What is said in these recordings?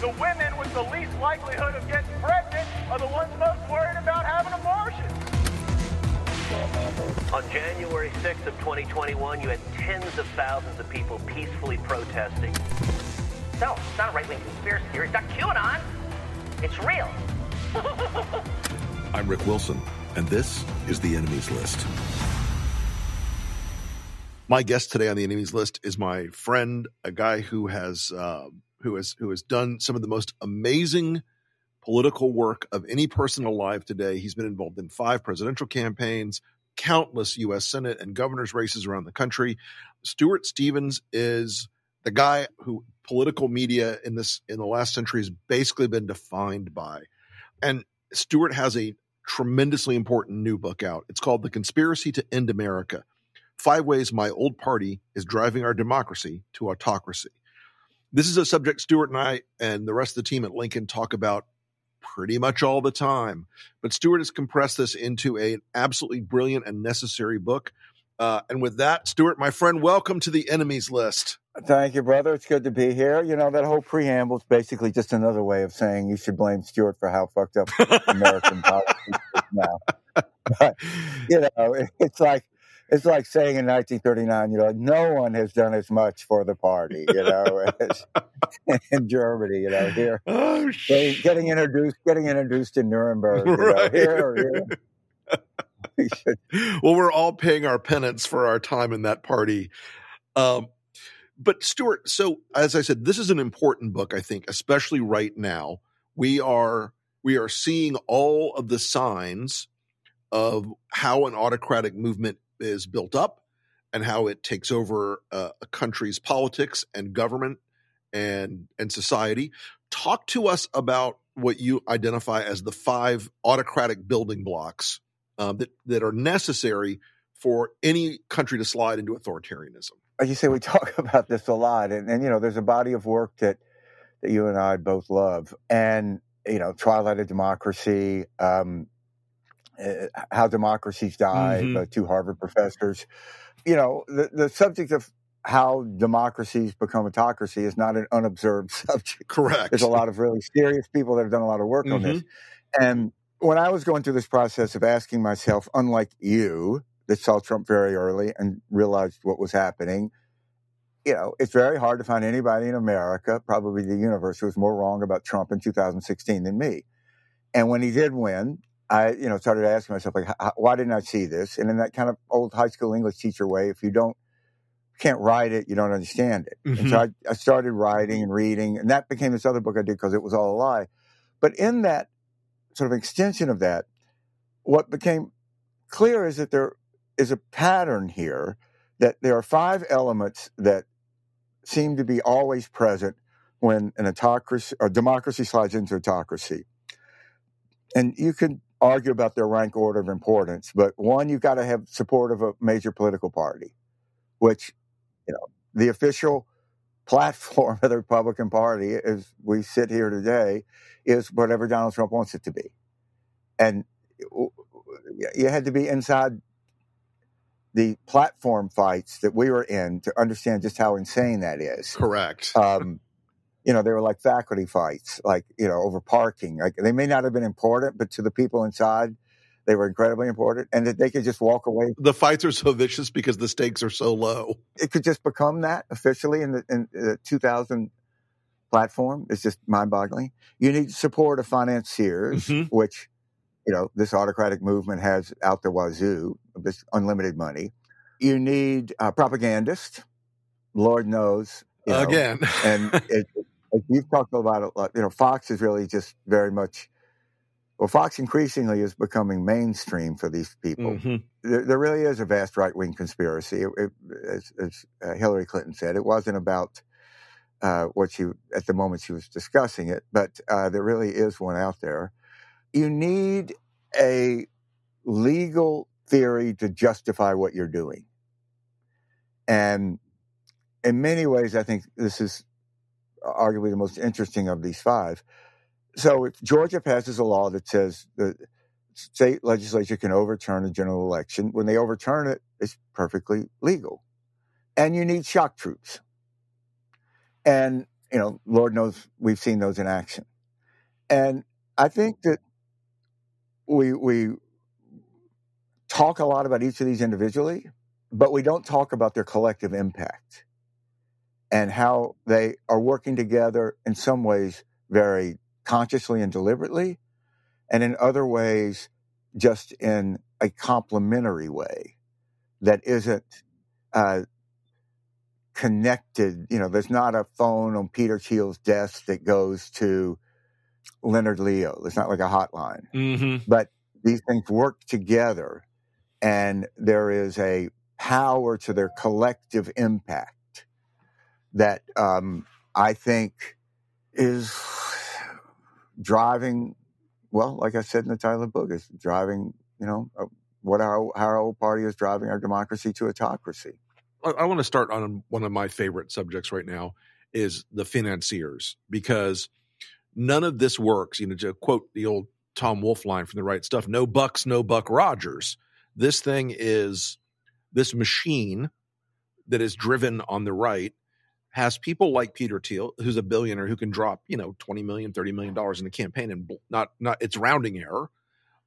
The women with the least likelihood of getting pregnant are the ones most worried about having abortions. On January 6th of 2021, you had tens of thousands of people peacefully protesting. No, it's not a right-wing conspiracy theory. It's not QAnon. It's real. I'm Rick Wilson, and this is the Enemies List. My guest today on the Enemies List is my friend, a guy who has uh, who has who has done some of the most amazing political work of any person alive today. He's been involved in five presidential campaigns, countless U.S. Senate and governor's races around the country. Stuart Stevens is the guy who political media in this in the last century has basically been defined by. And Stuart has a tremendously important new book out. It's called The Conspiracy to End America Five Ways My Old Party is Driving Our Democracy to Autocracy. This is a subject Stuart and I and the rest of the team at Lincoln talk about pretty much all the time. But Stuart has compressed this into an absolutely brilliant and necessary book. Uh, and with that, Stuart, my friend, welcome to the enemies list. Thank you, brother. It's good to be here. You know, that whole preamble is basically just another way of saying you should blame Stuart for how fucked up American politics is now. But, you know, it's like it's like saying in 1939, you know, no one has done as much for the party, you know, as in Germany, you know, here, Oh, getting, getting introduced, getting introduced in Nuremberg, you know, Right. here, here. Well, we're all paying our penance for our time in that party. Um, but Stuart, so as I said, this is an important book. I think, especially right now, we are we are seeing all of the signs of how an autocratic movement is built up and how it takes over uh, a country's politics and government and and society. Talk to us about what you identify as the five autocratic building blocks um, that that are necessary for any country to slide into authoritarianism. like you say, we talk about this a lot, and, and you know, there's a body of work that that you and I both love, and you know, Twilight of Democracy, um, How Democracies Die, Mhm. by two Harvard professors. You know, the the subject of how democracies become autocracy is not an unobserved subject. Correct. There's a lot of really serious people that have done a lot of work on this, and when I was going through this process of asking myself, unlike you, that saw Trump very early and realized what was happening, you know, it's very hard to find anybody in America, probably the universe, who was more wrong about Trump in 2016 than me. And when he did win, I, you know, started asking myself, like, "How- why didn't I see this? And in that kind of old high school English teacher way, if you don't, can't write it, you don't understand it. And so mm-hmm. I, I started writing and reading, and that became this other book I did because it was all a lie. But in that sort of extension of that, what became clear is that there is a pattern here that there are five elements that seem to be always present when an autocracy or democracy slides into autocracy. And you can argue about their rank order of importance, but one, you've got to have support of a major political party, which, you know, the official platform of the Republican Party, as we sit here today, is whatever Donald Trump wants it to be. And you had to be inside the platform fights that we were in to understand just how insane that is. Correct. Um, you know, they were like faculty fights, like, you know, over parking. Like they may not have been important, but to the people inside, they were incredibly important and that they could just walk away. the fights are so vicious because the stakes are so low. It could just become that officially in the, in the 2000 platform. It's just mind boggling. You need support of financiers, Mhm. which, you know, this autocratic movement has out the wazoo, this unlimited money. You need uh, propagandists. Lord knows. you know, Again. and it, it, you've talked about it. a lot. You know, Fox is really just very much. Well, Fox increasingly is becoming mainstream for these people. Mhm. There, there really is a vast right wing conspiracy. It, it, as as uh, Hillary Clinton said, it wasn't about uh, what she at the moment she was discussing it, but uh, there really is one out there. You need a legal theory to justify what you're doing, and in many ways, I think this is arguably the most interesting of these five. So, if Georgia passes a law that says the state legislature can overturn a general election, when they overturn it, it's perfectly legal. And you need shock troops. And, you know, Lord knows we've seen those in action. And I think that we, we talk a lot about each of these individually, but we don't talk about their collective impact and how they are working together in some ways very consciously and deliberately, and in other ways, just in a complementary way that isn't uh, connected. You know, there's not a phone on Peter Thiel's desk that goes to Leonard Leo. It's not like a hotline. Mm-hmm. But these things work together, and there is a power to their collective impact that um, I think is driving. Well, like I said in the title of the book, is driving. You know, uh, what our our old party is driving our democracy to autocracy. I, I want to start on one of my favorite subjects right now is the financiers because none of this works. You know, to quote the old Tom Wolfe line from the right stuff, no bucks, no buck Rogers. This thing is this machine that is driven on the right has people like Peter Thiel, who's a billionaire who can drop, you know, 20 million, 30 million dollars in a campaign and not not it's rounding error.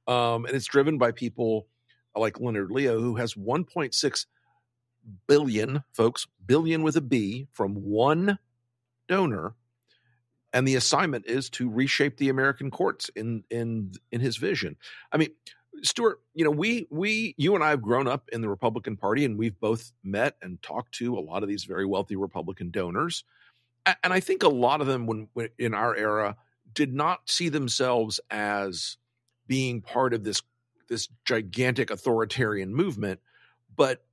Um, and it's driven by people like Leonard Leo, who has 1.6 billion, folks, billion with a B from one donor. And the assignment is to reshape the American courts in in in his vision. I mean, Stuart, you know, we we you and I have grown up in the Republican Party, and we've both met and talked to a lot of these very wealthy Republican donors, and I think a lot of them, when, when in our era, did not see themselves as being part of this this gigantic authoritarian movement, but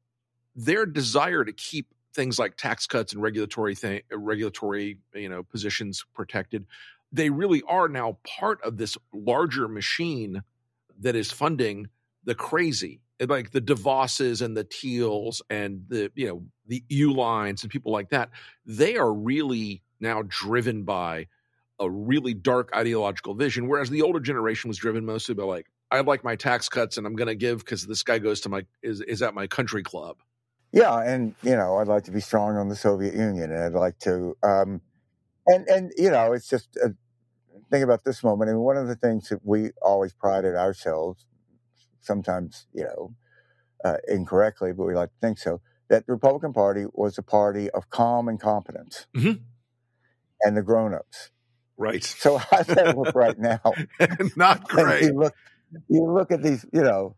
their desire to keep things like tax cuts and regulatory thing, regulatory you know positions protected, they really are now part of this larger machine that is funding the crazy, like the DeVosses and the Thiels and the you know the Uihleins and people like that. They are really now driven by a really dark ideological vision, whereas the older generation was driven mostly by like I like my tax cuts and I'm going to give because this guy goes to my is is at my country club. Yeah, and you know, I'd like to be strong on the Soviet Union, and I'd like to, um, and and you know, it's just a, think about this moment. I mean, one of the things that we always prided ourselves, sometimes you know, uh, incorrectly, but we like to think so, that the Republican Party was a party of calm and competence, Mhm. and the grown-ups. Right. So how's that look right now? Not great. you look, you look at these, you know,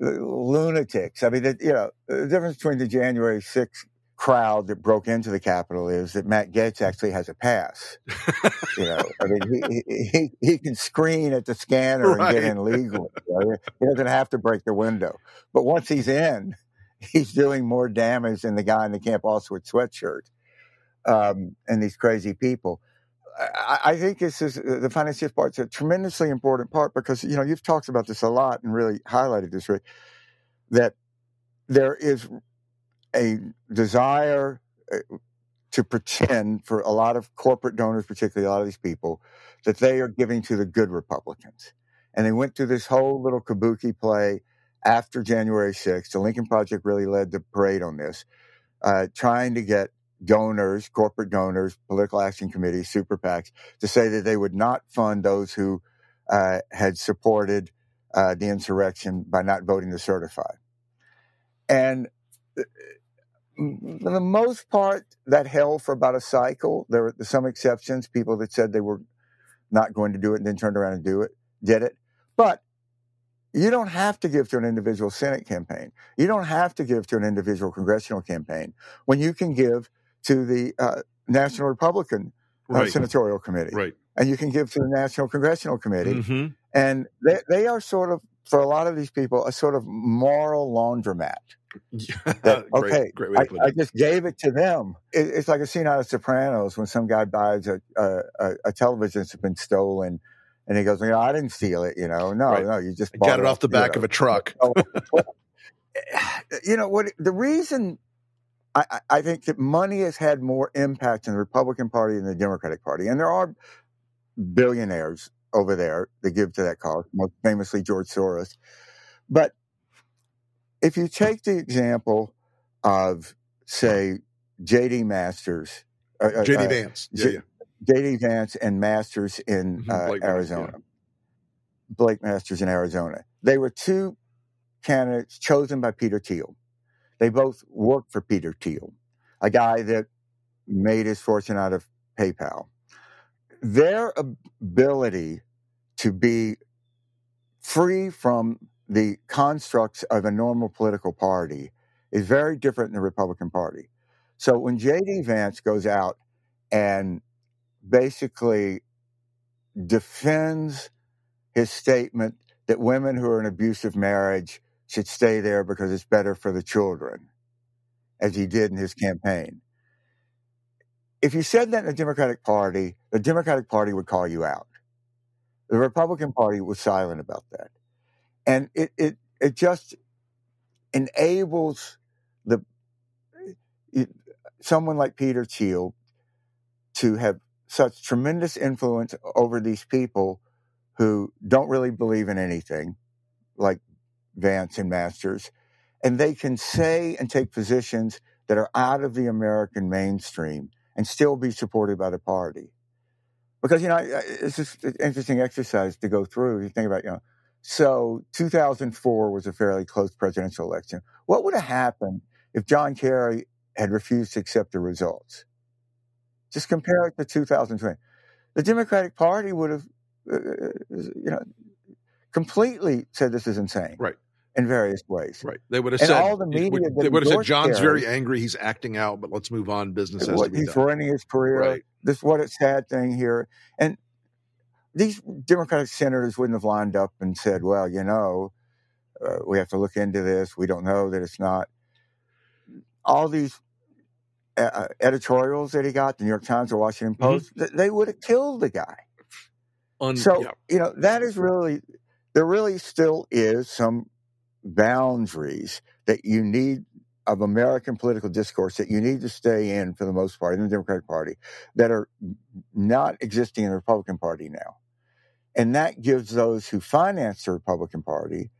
lunatics. I mean, you know, the difference between the January 6th crowd that broke into the Capitol is that Matt Gaetz actually has a pass. You know, I mean, he, he, he, can screen at the scanner and get in legally. you know? He doesn't have to break the window. But once he's in, he's doing more damage than the guy in the Camp Auschwitz sweatshirt um, and these crazy people. I, I think this is uh, the financial part's a tremendously important part because you know you've talked about this a lot and really highlighted this, Rick. That there is a desire uh, to pretend for a lot of corporate donors, particularly a lot of these people, that they are giving to the good Republicans, and they went through this whole little kabuki play after January 6th. The Lincoln Project really led the parade on this, uh, trying to get donors, corporate donors, political action committees, super PACs, to say that they would not fund those who uh, had supported uh, the insurrection by not voting to certify. And uh, for the most part, that held for about a cycle. There were some exceptions, people that said they were not going to do it and then turned around and do it, did it. But you don't have to give to an individual Senate campaign. You don't have to give to an individual congressional campaign when you can give to the uh, National Republican uh, Right. Senatorial Committee, Right. and you can give to the National Congressional Committee, Mhm. and they they are sort of for a lot of these people a sort of moral laundromat. That, okay, great way I, I just gave it to them. It, it's like a scene out of Sopranos when some guy buys a, a, a, television that's been stolen, and he goes, "You know, I didn't steal it. You know, no, Right. no, you just bought got it off the back know, of a truck. Oh, you know what? The reason I, I- I think that money has had more impact in the Republican Party than the Democratic Party, and there are billionaires over there that give to that cause, most famously George Soros. But if you take the example of, say, J.D. Masters, uh, uh, JD uh, Vance. Yeah, J- yeah. J.D. Vance and Masters in Mhm, uh, Blake Masters, yeah. Arizona. Blake Masters in Arizona. They were two candidates chosen by Peter Thiel. They both worked for Peter Thiel, a guy that made his fortune out of PayPal. Their ability to be free from the constructs of a normal political party is very different in the Republican Party. So when J.D. Vance goes out and basically defends his statement that women who are in abusive marriage should stay there because it's better for the children, as he did in his campaign. If you said that in the Democratic Party, the Democratic Party would call you out. The Republican Party was silent about that. And it, it, it just enables the it, someone like Peter Thiel to have such tremendous influence over these people who don't really believe in anything, like Vance and Masters, and they can say and take positions that are out of the American mainstream and still be supported by the party. Because you know, it's just an interesting exercise to go through. You think about, you know, so 2004 was a fairly close presidential election. What would have happened if John Kerry had refused to accept the results? Just compare it to 2020. The Democratic Party would have, uh, you know, completely said this is insane, Right. In various ways. Right. They would have And said all the media would- they would have said John's Kerry- very angry. He's acting out, but let's move on. Business has to What, be he's done. ruining his career. Right. This what a sad thing here. And these Democratic senators wouldn't have lined up and said, "Well, you know, uh, we have to look into this. We don't know that it's not." All these uh, uh, editorials that he got, the New York Times or Washington Mm-hmm. Post, th- they would have killed the guy. Un- So yeah. you know that is really there. Really, still is some boundaries that you need of American political discourse that you need to stay in for the most part in the Democratic Party that are not existing in the Republican Party now, and that gives those who finance the Republican Party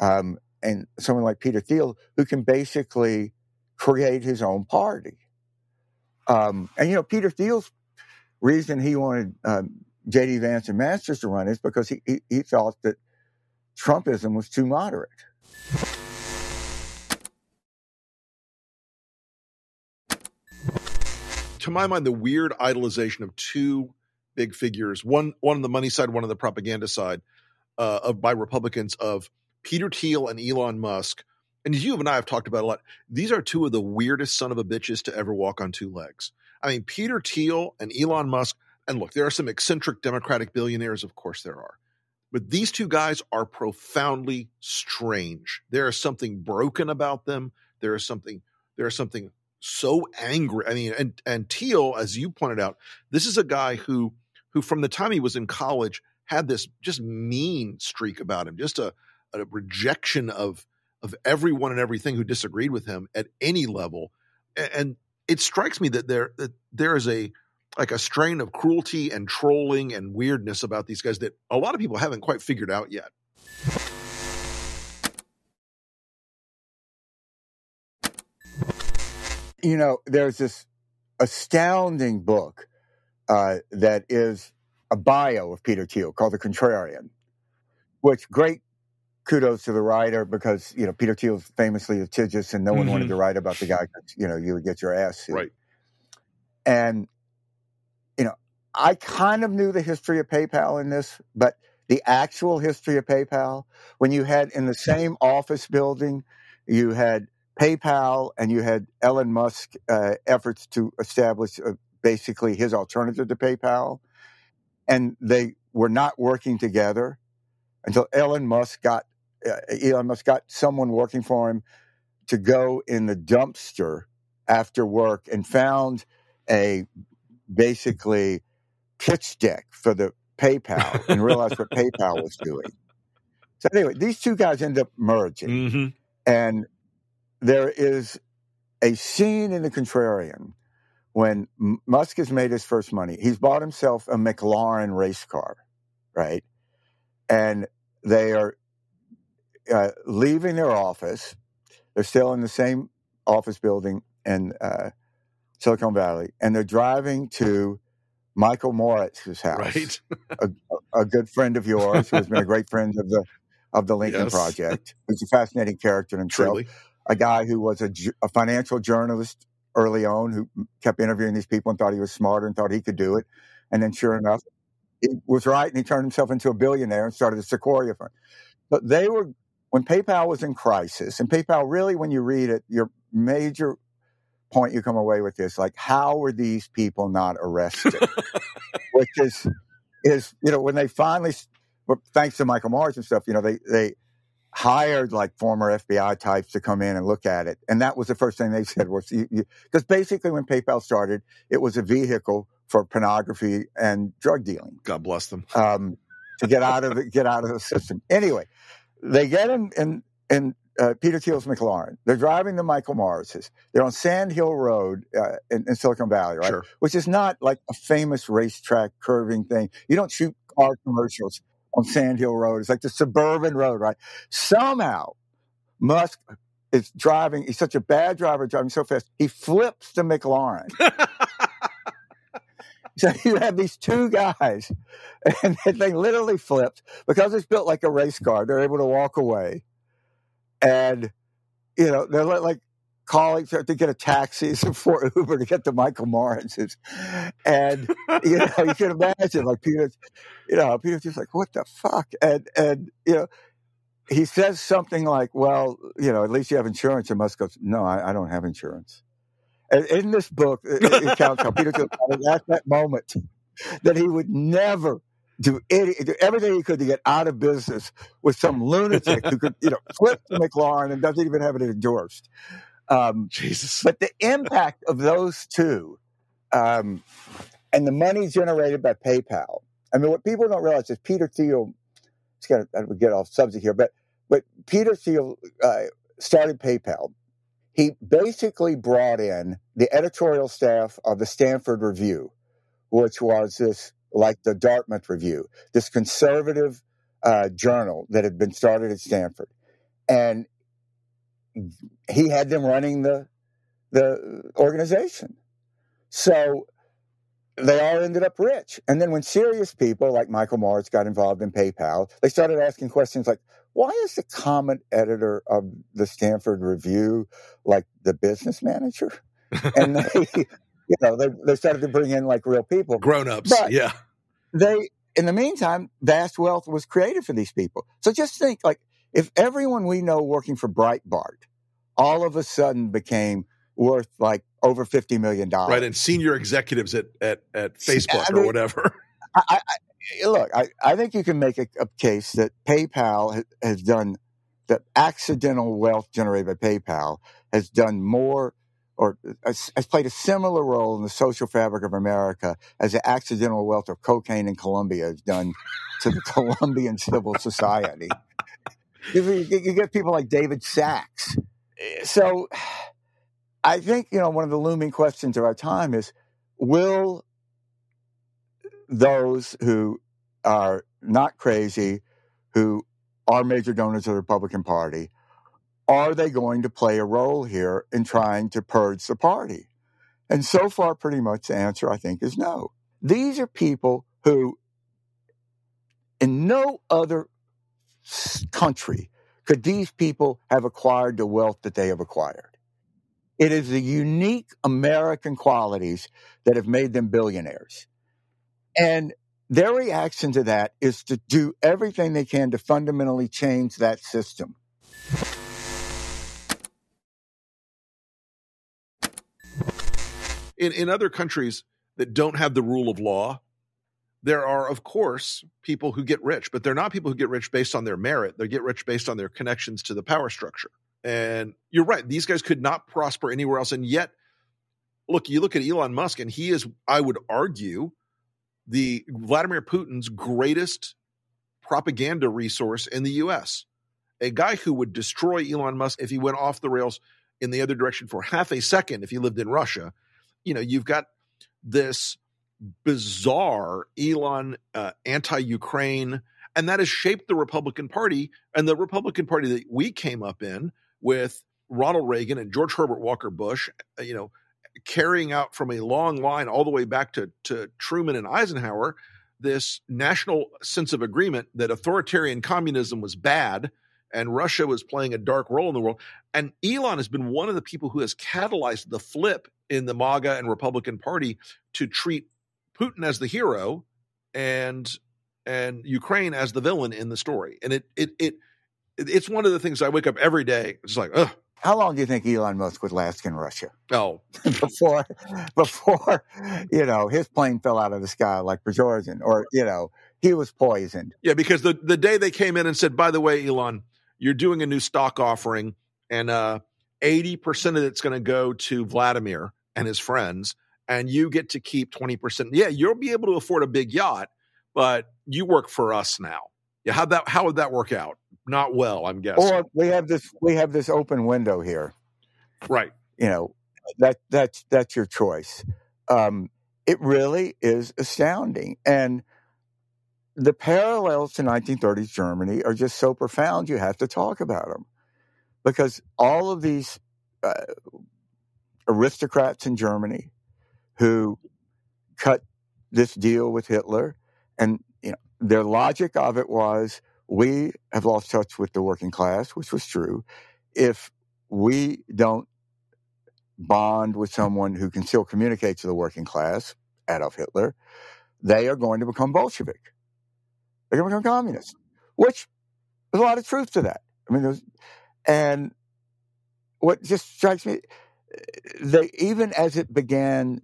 um, and someone like Peter Thiel who can basically create his own party. Um, and you know, Peter Thiel's reason he wanted um, J.D. Vance and Masters to run is because he, he, he thought that Trumpism was too moderate. To my mind, the weird idolization of two big figures, one one on the money side, one on the propaganda side, uh, of by Republicans of Peter Thiel and Elon Musk. And you and I have talked about a lot. These are two of the weirdest son of a bitches to ever walk on two legs. I mean, Peter Thiel and Elon Musk. And look, there are some eccentric Democratic billionaires, of course there are. But these two guys are profoundly strange. There is something broken about them. There is something. There is something so angry. I mean, and and Thiel, as you pointed out, this is a guy who who from the time he was in college had this just mean streak about him, just a, a rejection of of everyone and everything who disagreed with him at any level. And, and it strikes me that there that there is a like a strain of cruelty and trolling and weirdness about these guys that a lot of people haven't quite figured out yet. You know, there's this astounding book uh, that is a bio of Peter Thiel called The Contrarian, which great kudos to the writer because, you know, Peter Thiel's famously litigious and no one wanted Mhm. to write about the guy 'cause, you know, you would get your ass sued. Right. And, you know, I kind of knew the history of PayPal in this, but the actual history of PayPal, when you had in the same office building, you had PayPal and you had Elon Musk uh, efforts to establish uh, basically his alternative to PayPal, and they were not working together until Elon Musk got uh, Elon Musk got someone working for him to go in the dumpster after work and found a basically pitch deck for the PayPal and realized what PayPal was doing. So anyway, these two guys end up merging, Mm-hmm. and there is a scene in the Contrarian when Musk has made his first money. He's bought himself a McLaren race car, right? And they are uh, leaving their office. They're still in the same office building in uh, Silicon Valley, and they're driving to Michael Moritz's house, Right. a, a good friend of yours who has been a great friend of the of the Lincoln Yes. Project. He's a fascinating character in himself. Truly. A guy who was a, a financial journalist early on, who kept interviewing these people and thought he was smarter and thought he could do it, and then sure enough, he was right, and he turned himself into a billionaire and started the Sequoia Fund. But they were when PayPal was in crisis, and PayPal really, when you read it, your major point you come away with is like how were these people not arrested? Which is is you know when they finally, but thanks to Michael Moritz and stuff, you know they they hired like former FBI types to come in and look at it, and that was the first thing they said was because basically when PayPal started, it was a vehicle for pornography and drug dealing God bless them. um, to get out of the, get out of the system. Anyway, they get in in, in uh, Peter Thiel's McLaren. They're driving the Michael Moritz's. They're on Sand Hill Road uh, in, in Silicon Valley, right? Sure. Which is not like a famous racetrack curving thing. You don't shoot car commercials on Sand Hill Road. It's like the suburban road, right? Somehow, Musk is driving. He's such a bad driver, driving so fast. He flips the McLaren. So you have these two guys, and the thing literally flips because it's built like a race car. They're able to walk away, and you know they're like calling to to get a taxi for Uber to get to Michael Moritz's, and you know you can imagine like Peter, you know Peter's just like what the fuck, and and you know he says something like, well, you know at least you have insurance, and Musk goes, no, I, I don't have insurance. And in this book, it, it how Peter was at that moment that he would never do, any, do everything he could to get out of business with some lunatic who could, you know, flip the McLaren and doesn't even have it endorsed. Um, Jesus. but the impact of those two um, and the money generated by PayPal. I mean, what people don't realize is Peter Thiel. It's got to get off subject here, but but Peter Thiel uh, started PayPal. He basically brought in the editorial staff of the Stanford Review, which was this like the Dartmouth Review, this conservative uh, journal that had been started at Stanford, and he had them running the the organization. So they all ended up rich. And then when serious people like Michael Moritz got involved in PayPal, they started asking questions like, why is the comment editor of the Stanford Review like the business manager? And they, you know, they, they started to bring in like real people. Grown ups. Yeah. They, in the meantime, vast wealth was created for these people. So just think like if everyone we know working for Breitbart all of a sudden became worth like over $50 million. Right. And senior executives at, at, at Facebook I or whatever. I, I, look, I, I think you can make a, a case that PayPal has, has done the accidental wealth generated by PayPal has done more or has, has played a similar role in the social fabric of America as the accidental wealth of cocaine in Colombia has done to the Colombian civil society. You, you- you get people like David Sacks. So I think, you know, one of the looming questions of our time is will those who are not crazy, who are major donors of the Republican Party, are they going to play a role here in trying to purge the party? And so far, pretty much the answer, I think, is no. These are people who, in no other country, could these people have acquired the wealth that they have acquired. It is the unique American qualities that have made them billionaires. And their reaction to that is to do everything they can to fundamentally change that system. in, in other countries that don't have the rule of law, there are, of course, people who get rich, but they're not people who get rich based on their merit. They get rich based on their connections to the power structure. And you're right; these guys could not prosper anywhere else. And yet, look, you look at Elon Musk, and he is, I would argue, the Vladimir Putin's greatest propaganda resource in the U.S. A guy who would destroy Elon Musk if he went off the rails in the other direction for half a second if he lived in Russia. You know, you've got this bizarre Elon uh, anti-Ukraine, and that has shaped the Republican Party and the Republican Party that we came up in with Ronald Reagan and George Herbert Walker Bush. Uh, you know, carrying out from a long line all the way back to to Truman and Eisenhower this national sense of agreement that authoritarian communism was bad and Russia was playing a dark role in the world. And Elon has been one of the people who has catalyzed the flip in the MAGA and Republican Party to treat Putin as the hero and and Ukraine as the villain in the story. And it it it it's one of the things I wake up every day. It's like, ugh. How long do you think Elon Musk would last in Russia? Oh, before, before, you know, his plane fell out of the sky like Prigozhin, or you know, he was poisoned. Yeah, because the the day they came in and said, by the way, Elon, you're doing a new stock offering, and uh, 80% of it's going to go to Vladimir and his friends, and you get to keep 20%. Yeah, you'll be able to afford a big yacht, but you work for us now. Yeah, how that how would that work out? Not well, I'm guessing. Or we have this we have this open window here. Right. You know, that that's that's your choice. Um, it really is astounding. And the parallels to 1930s Germany are just so profound, you have to talk about them. Because all of these uh, aristocrats in Germany who cut this deal with Hitler, and you know, their logic of it was we have lost touch with the working class, which was true. If we don't bond with someone who can still communicate to the working class, Adolf Hitler, they are going to become Bolshevik. They're going to become communists, which there's a lot of truth to that. I mean, and what just strikes me, eh, they even as it began,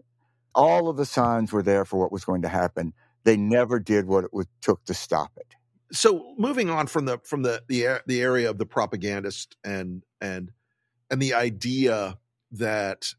all of the signs were there for what was going to happen. They never did what it took to stop it. So moving on from the from the the the area of the propagandist and and and the idea that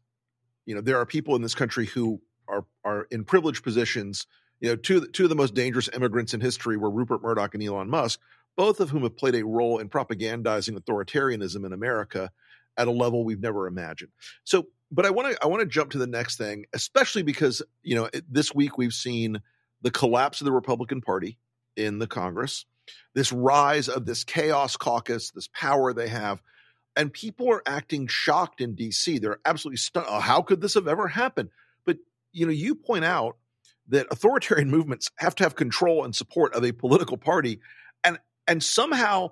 you know there are people in this country who are are in privileged positions you know, two, two of the most dangerous immigrants in history were Rupert Murdoch and Elon Musk, both of whom have played a role in propagandizing authoritarianism in America at a level we've never imagined. So, but I want to I want to jump to the next thing, especially because you know this week we've seen the collapse of the Republican Party in the Congress, this rise of this chaos caucus, this power they have, and people are acting shocked in D.C. They're absolutely stunned. Oh, how could this have ever happened? But you know, you point out that authoritarian movements have to have control and support of a political party, and and somehow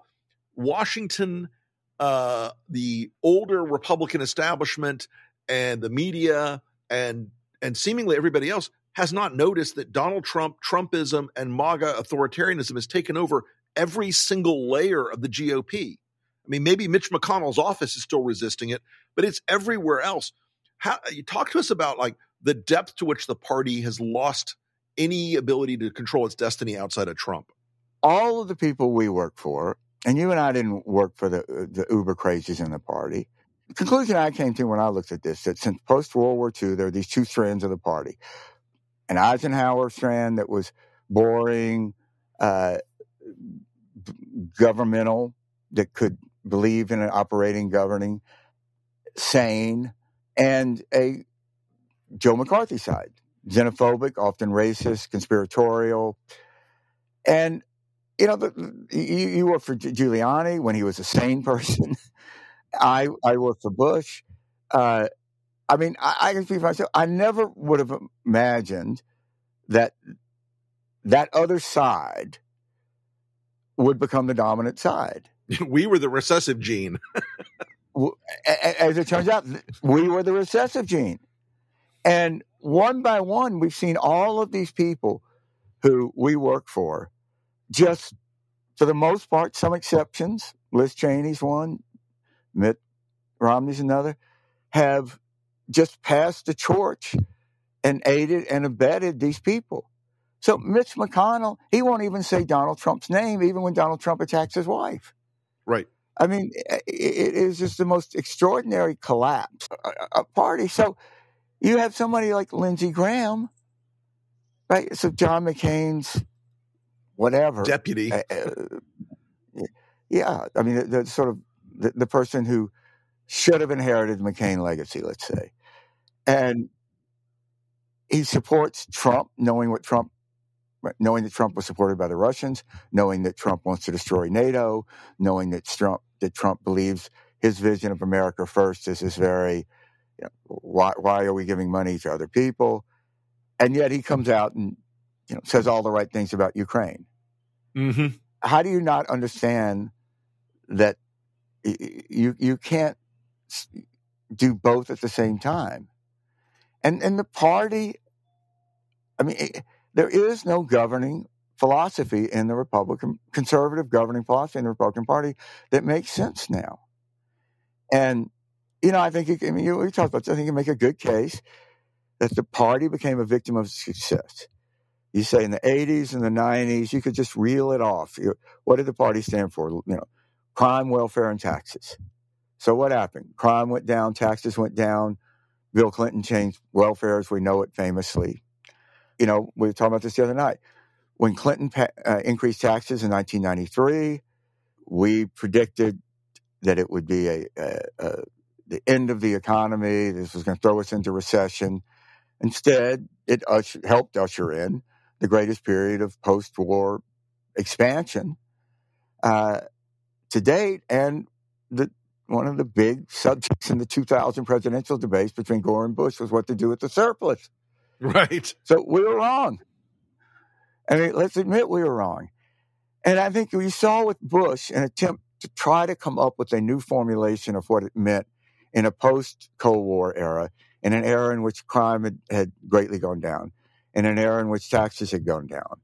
Washington, uh, the older Republican establishment, and the media, and and seemingly everybody else has not noticed that Donald Trump, Trumpism, and MAGA authoritarianism has taken over every single layer of the GOP. I mean, maybe Mitch McConnell's office is still resisting it, but it's everywhere else. How you talk to us about like the depth to which the party has lost any ability to control its destiny outside of Trump. All of the people we work for, and you and I didn't work for the uh, the uber crazies in the party. Conclusion I came to when I looked at this that since post World War II, there are these two strands of the party: an Eisenhower strand that was boring, uh, governmental, that could believe in an operating governing, sane, and a Joe McCarthy side, xenophobic, often racist, conspiratorial. And, you know, the, you, you worked for Giuliani when he was a sane person. I, I worked for Bush. Uh, I mean, I, I can speak for myself. I never would have imagined that that other side would become the dominant side. we were the recessive gene. As it turns out, we were the recessive gene. And one by one, we've seen all of these people who we work for just, for the most part, some exceptions, Liz Cheney's one, Mitt Romney's another, have just passed the torch and aided and abetted these people. So Mitch McConnell, he won't even say Donald Trump's name, even when Donald Trump attacks his wife. Right. I mean, it is just the most extraordinary collapse. A, a party. So you have somebody like Lindsey Graham, right? So John McCain's whatever deputy. Uh, uh, yeah, I mean, the, the sort of the, the, person who should have inherited the McCain legacy, let's say, and he supports Trump, knowing what Trump, knowing that Trump was supported by the Russians, knowing that Trump wants to destroy NATO, knowing that Trump that Trump believes his vision of America first is this very, you know, why why are we giving money to other people, and yet he comes out and you know says all the right things about Ukraine. Mm-hmm. How do you not understand that you you can't do both at the same time? And and the party, I mean, it, there is no governing philosophy in the Republican conservative governing philosophy in the Republican Party that makes sense now. And you know, I think you, I mean, you, we talked about. This, I think you make a good case that the party became a victim of success. You say in the 80s and the 90s, you could just reel it off. You, what did the party stand for? You know, crime, welfare, and taxes. So what happened? Crime went down, taxes went down. Bill Clinton changed welfare as we know it famously. You know, we were talking about this the other night. When Clinton pa- uh, increased taxes in 1993, we predicted that it would be a, a, a the end of the economy. This was going to throw us into recession. Instead, it usher, helped usher in the greatest period of post-war expansion uh, to date, and the one of the big subjects in the 2000 presidential debates between Gore and Bush was what to do with the surplus. Right. So we were wrong. I mean, let's admit we were wrong. And I think we saw with Bush an attempt to try to come up with a new formulation of what it meant in a post Cold War era, in an era in which crime had, had greatly gone down in an era in which taxes had gone down.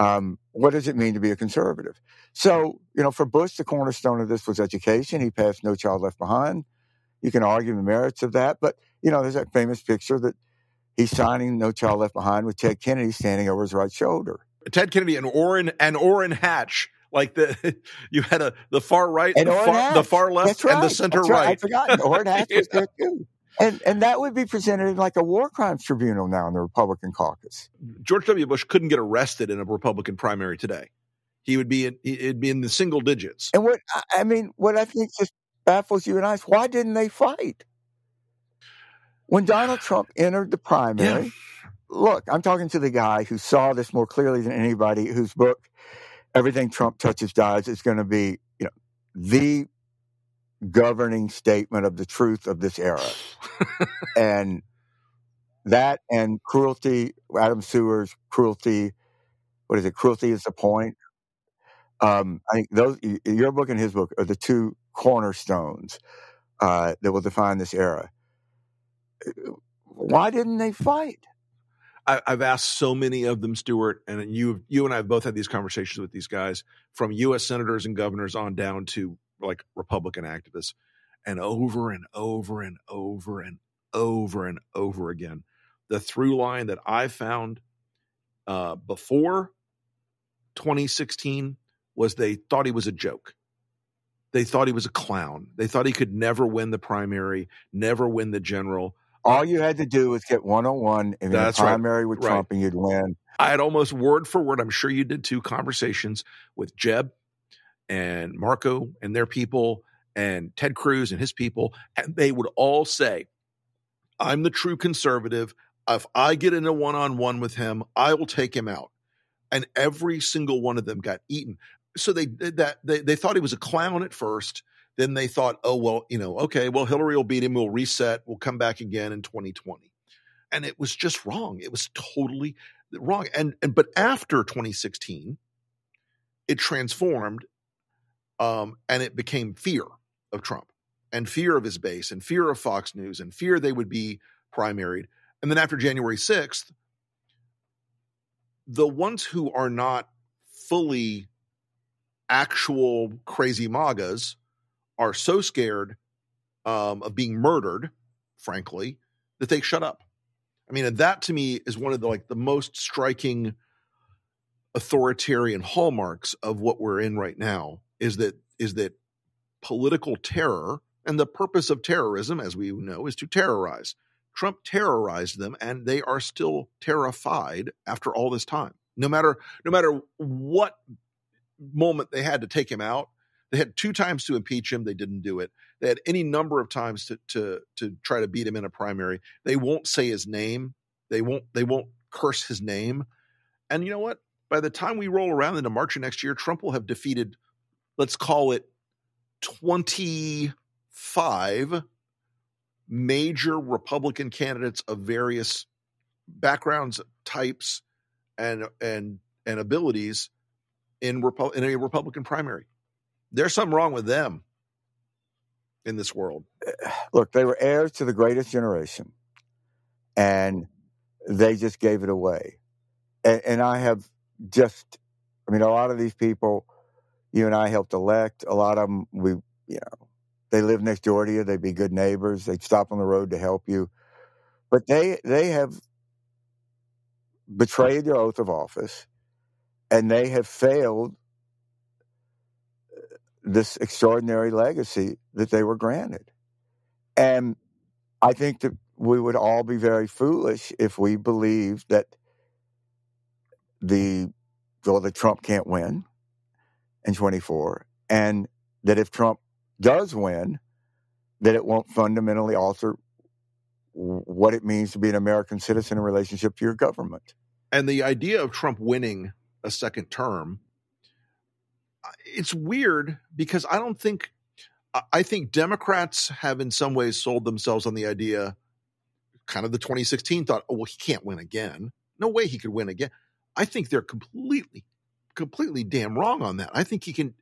Um, what does it mean to be a conservative? So, you know, for Bush, the cornerstone of this was education. He passed No Child Left Behind. You can argue the merits of that, but, you know, there's that famous picture that he's signing No Child Left Behind with Ted Kennedy standing over his right shoulder. Ted Kennedy and Orrin and Orrin Hatch like the you had a the far right, the far, the far, left, right. and the center right. right. I forgot. Orrin Hatch was there too. And and that would be presented in like a war crimes tribunal now in the Republican caucus. George W. Bush couldn't get arrested in a Republican primary today. He would be in, it'd be in the single digits. And what I mean, what I think just baffles you and I is why didn't they fight when Donald Trump entered the primary? Yeah. Look, I'm talking to the guy who saw this more clearly than anybody. Whose book, "Everything Trump Touches Dies," is going to be you know the governing statement of the truth of this era. and that and cruelty, Adam Serwer's cruelty, what is it? Cruelty is the point. Um, I think those, your book and his book are the two cornerstones uh, that will define this era. Why didn't they fight? I, have asked so many of them, Stuart, and you, you and I have both had these conversations with these guys, from U.S. senators and governors on down to like Republican activists, and over and over and over and over and over again. The through line that I found uh, before 2016 was they thought he was a joke. They thought he was a clown. They thought he could never win the primary, never win the general. All you had to do was get 101 in the primary right. with Trump right. and you'd win. I had almost word for word, I'm sure you did too, conversations with Jeb and Marco and their people and Ted Cruz and his people, and they would all say, I'm the true conservative. If I get in a one on one with him, I will take him out. And every single one of them got eaten. So they that they, they thought he was a clown at first. Then they thought, oh well, you know, okay, well Hillary will beat him. We'll reset. We'll come back again in 2020. And it was just wrong. It was totally wrong. And and but after 2016, it transformed um, and it became fear of Trump and fear of his base and fear of Fox News and fear they would be primaried. And then after January 6th, the ones who are not fully actual crazy MAGAs are so scared um, of being murdered, frankly, that they shut up. I mean, and that to me is one of the like the most striking authoritarian hallmarks of what we're in right now is that is that political terror. And the purpose of terrorism, as we know, is to terrorize. Trump terrorized them, and they are still terrified after all this time. No matter no matter what moment they had to take him out, they had two times to impeach him. They didn't do it. They had any number of times to to to try to beat him in a primary. They won't say his name. They won't they won't curse his name. And you know what? By the time we roll around into March of next year, Trump will have defeated, let's call it 25 major Republican candidates of various backgrounds, types, and and and abilities in in a Republican primary. There's something wrong with them in this world. Look, they were heirs to the greatest generation, and they just gave it away. And, and I have just, I mean, a lot of these people, you and I helped elect. A lot of them, we, you know, they live next door to you. They'd be good neighbors. They'd stop on the road to help you. But they they have betrayed their oath of office, and they have failed uh, this extraordinary legacy that they were granted. And I think that we would all be very foolish if we believed that the well, that Trump can't win in 24, and that if Trump does win, that it won't fundamentally alter what it means to be an American citizen in relationship to your government. And the idea of Trump winning a second term, it's weird because I don't think, I think Democrats have in some ways sold themselves on the idea, kind of the 2016 thought, oh, well, he can't win again. No way he could win again. I think they're completely, completely damn wrong on that. I think he can,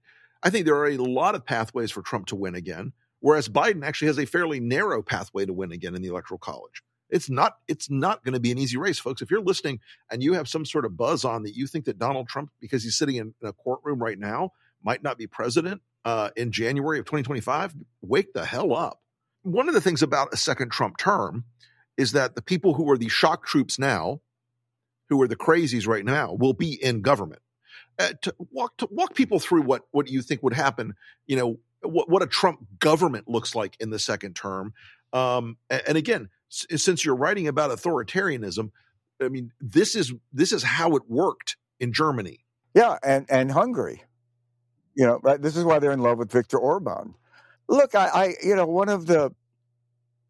I think there are a lot of pathways for Trump to win again, whereas Biden actually has a fairly narrow pathway to win again in the electoral college. It's not it's not going to be an easy race, folks. If you're listening and you have some sort of buzz on that you think that Donald Trump, because he's sitting in, a courtroom right now, might not be president uh, in January of 2025, wake the hell up. One of the things about a second Trump term is that the people who are the shock troops now, who are the crazies right now, will be in government uh, to walk to walk people through what what you think would happen. You know what what a Trump government looks like in the second term. Um, and, and again, s- since you're writing about authoritarianism, I mean this is this is how it worked in Germany. Yeah, and and Hungary. You know, right? This is why they're in love with Viktor Orban. Look, I, I you know one of the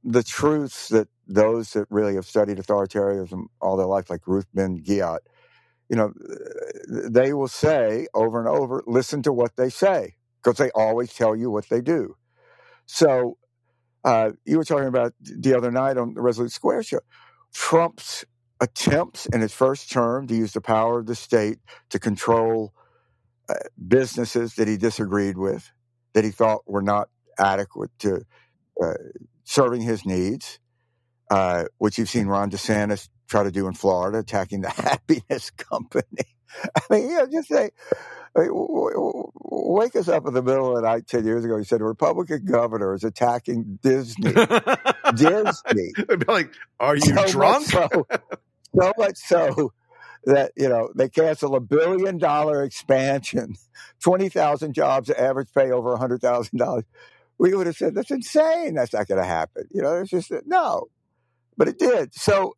the truths that those that really have studied authoritarianism all their life, like Ruth Ben Ghiat, you know, they will say over and over, listen to what they say, because they always tell you what they do. So uh, you were talking about the other night on the Resolute Square show, Trump's attempts in his first term to use the power of the state to control uh, businesses that he disagreed with, that he thought were not adequate to uh, serving his needs, uh, which you've seen Ron DeSantis try to do in Florida, attacking the happiness company. I mean, you know, just say, I mean, w- w- wake us up in the middle of the night 10 years ago. He said a Republican governor is attacking Disney. Disney. I'd be like, "Are you So drunk?" so, so much so that, you know, they cancel a billion dollar expansion, 20,000 jobs, average pay over a $100,000. We would have said, that's insane. That's not going to happen. You know, it's just, no. But it did. So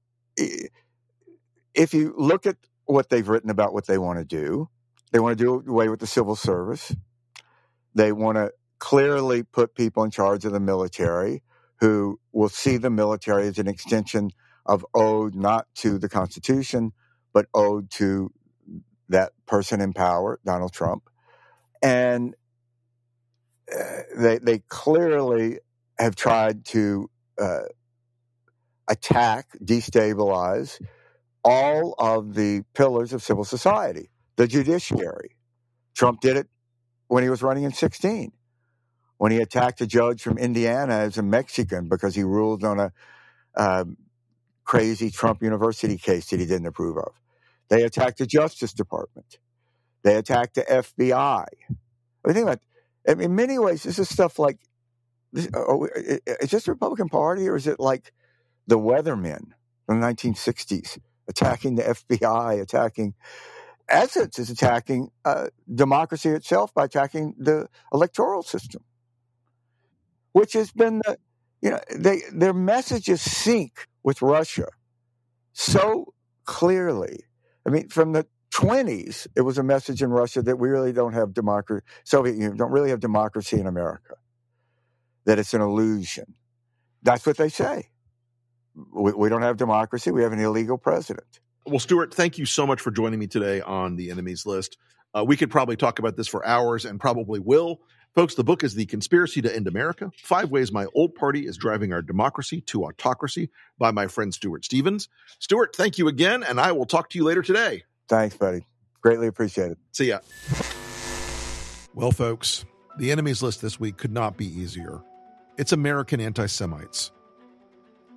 if you look at what they've written about what they want to do, they want to do away with the civil service. They want to clearly put people in charge of the military who will see the military as an extension of ode not to the Constitution, but ode to that person in power, Donald Trump. And uh, they, they clearly have tried to uh, attack, destabilize all of the pillars of civil society, the judiciary. Trump did it when he was running in 16, when he attacked a judge from Indiana as a Mexican because he ruled on a um, crazy Trump University case that he didn't approve of. They attacked the Justice Department. They attacked the FBI. I mean, think about I mean, in many ways, this is stuff like, this, oh, is this the Republican Party or is it like the Weathermen from the 1960s attacking the FBI, attacking, essence is attacking uh, democracy itself by attacking the electoral system. which has been the, you know, they, their messages sync with Russia so clearly. I mean, from the 20s, it was a message in Russia that we really don't have democracy, Soviet Union don't really have democracy in America, that it's an illusion. That's what they say. We, we don't have democracy. We have an illegal president. Well, Stuart, thank you so much for joining me today on the enemies list. Uh, we could probably talk about this for hours and probably will. Folks, the book is The Conspiracy to End America Five Ways My Old Party is Driving Our Democracy to Autocracy by my friend Stuart Stevens. Stuart, thank you again, and I will talk to you later today. Thanks, buddy. Greatly appreciated. See ya. Well, folks, the enemies list this week could not be easier. It's American anti Semites.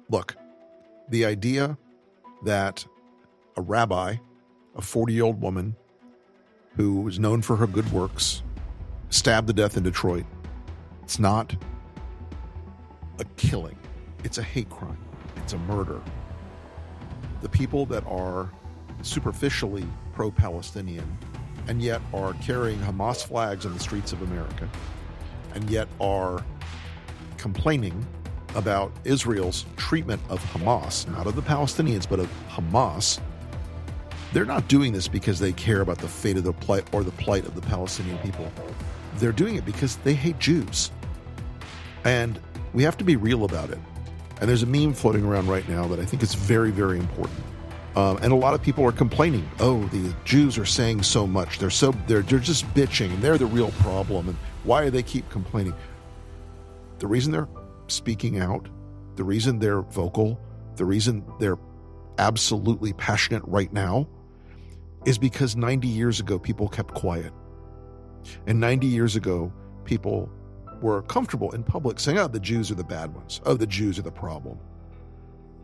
Look, the idea that a rabbi, a 40 year old woman who was known for her good works, stabbed to death in Detroit. It's not a killing, it's a hate crime, it's a murder. The people that are superficially pro Palestinian and yet are carrying Hamas flags on the streets of America and yet are complaining about Israel's treatment of Hamas, not of the Palestinians, but of Hamas they're not doing this because they care about the fate of the plight or the plight of the Palestinian people. They're doing it because they hate Jews. And we have to be real about it. And there's a meme floating around right now that I think is very, very important. Um, and a lot of people are complaining. Oh, the Jews are saying so much. They're so they're they're just bitching, and they're the real problem. And why do they keep complaining? The reason they're speaking out, the reason they're vocal, the reason they're absolutely passionate right now is because 90 years ago, people kept quiet. And 90 years ago, people were comfortable in public saying, oh, the Jews are the bad ones. Oh, the Jews are the problem.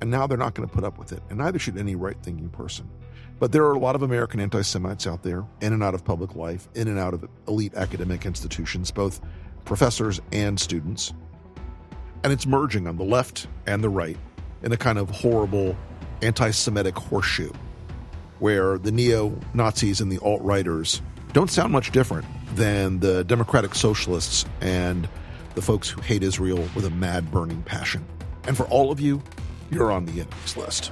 And now they're not going to put up with it. And neither should any right thinking person. But there are a lot of American anti Semites out there, in and out of public life, in and out of elite academic institutions, both professors and students. And it's merging on the left and the right in a kind of horrible anti Semitic horseshoe where the neo Nazis and the alt righters don't sound much different than the democratic socialists and the folks who hate Israel with a mad burning passion. And for all of you, you're on the enemies list.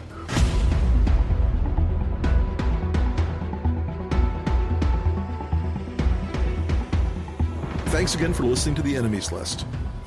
Thanks again for listening to the enemies list.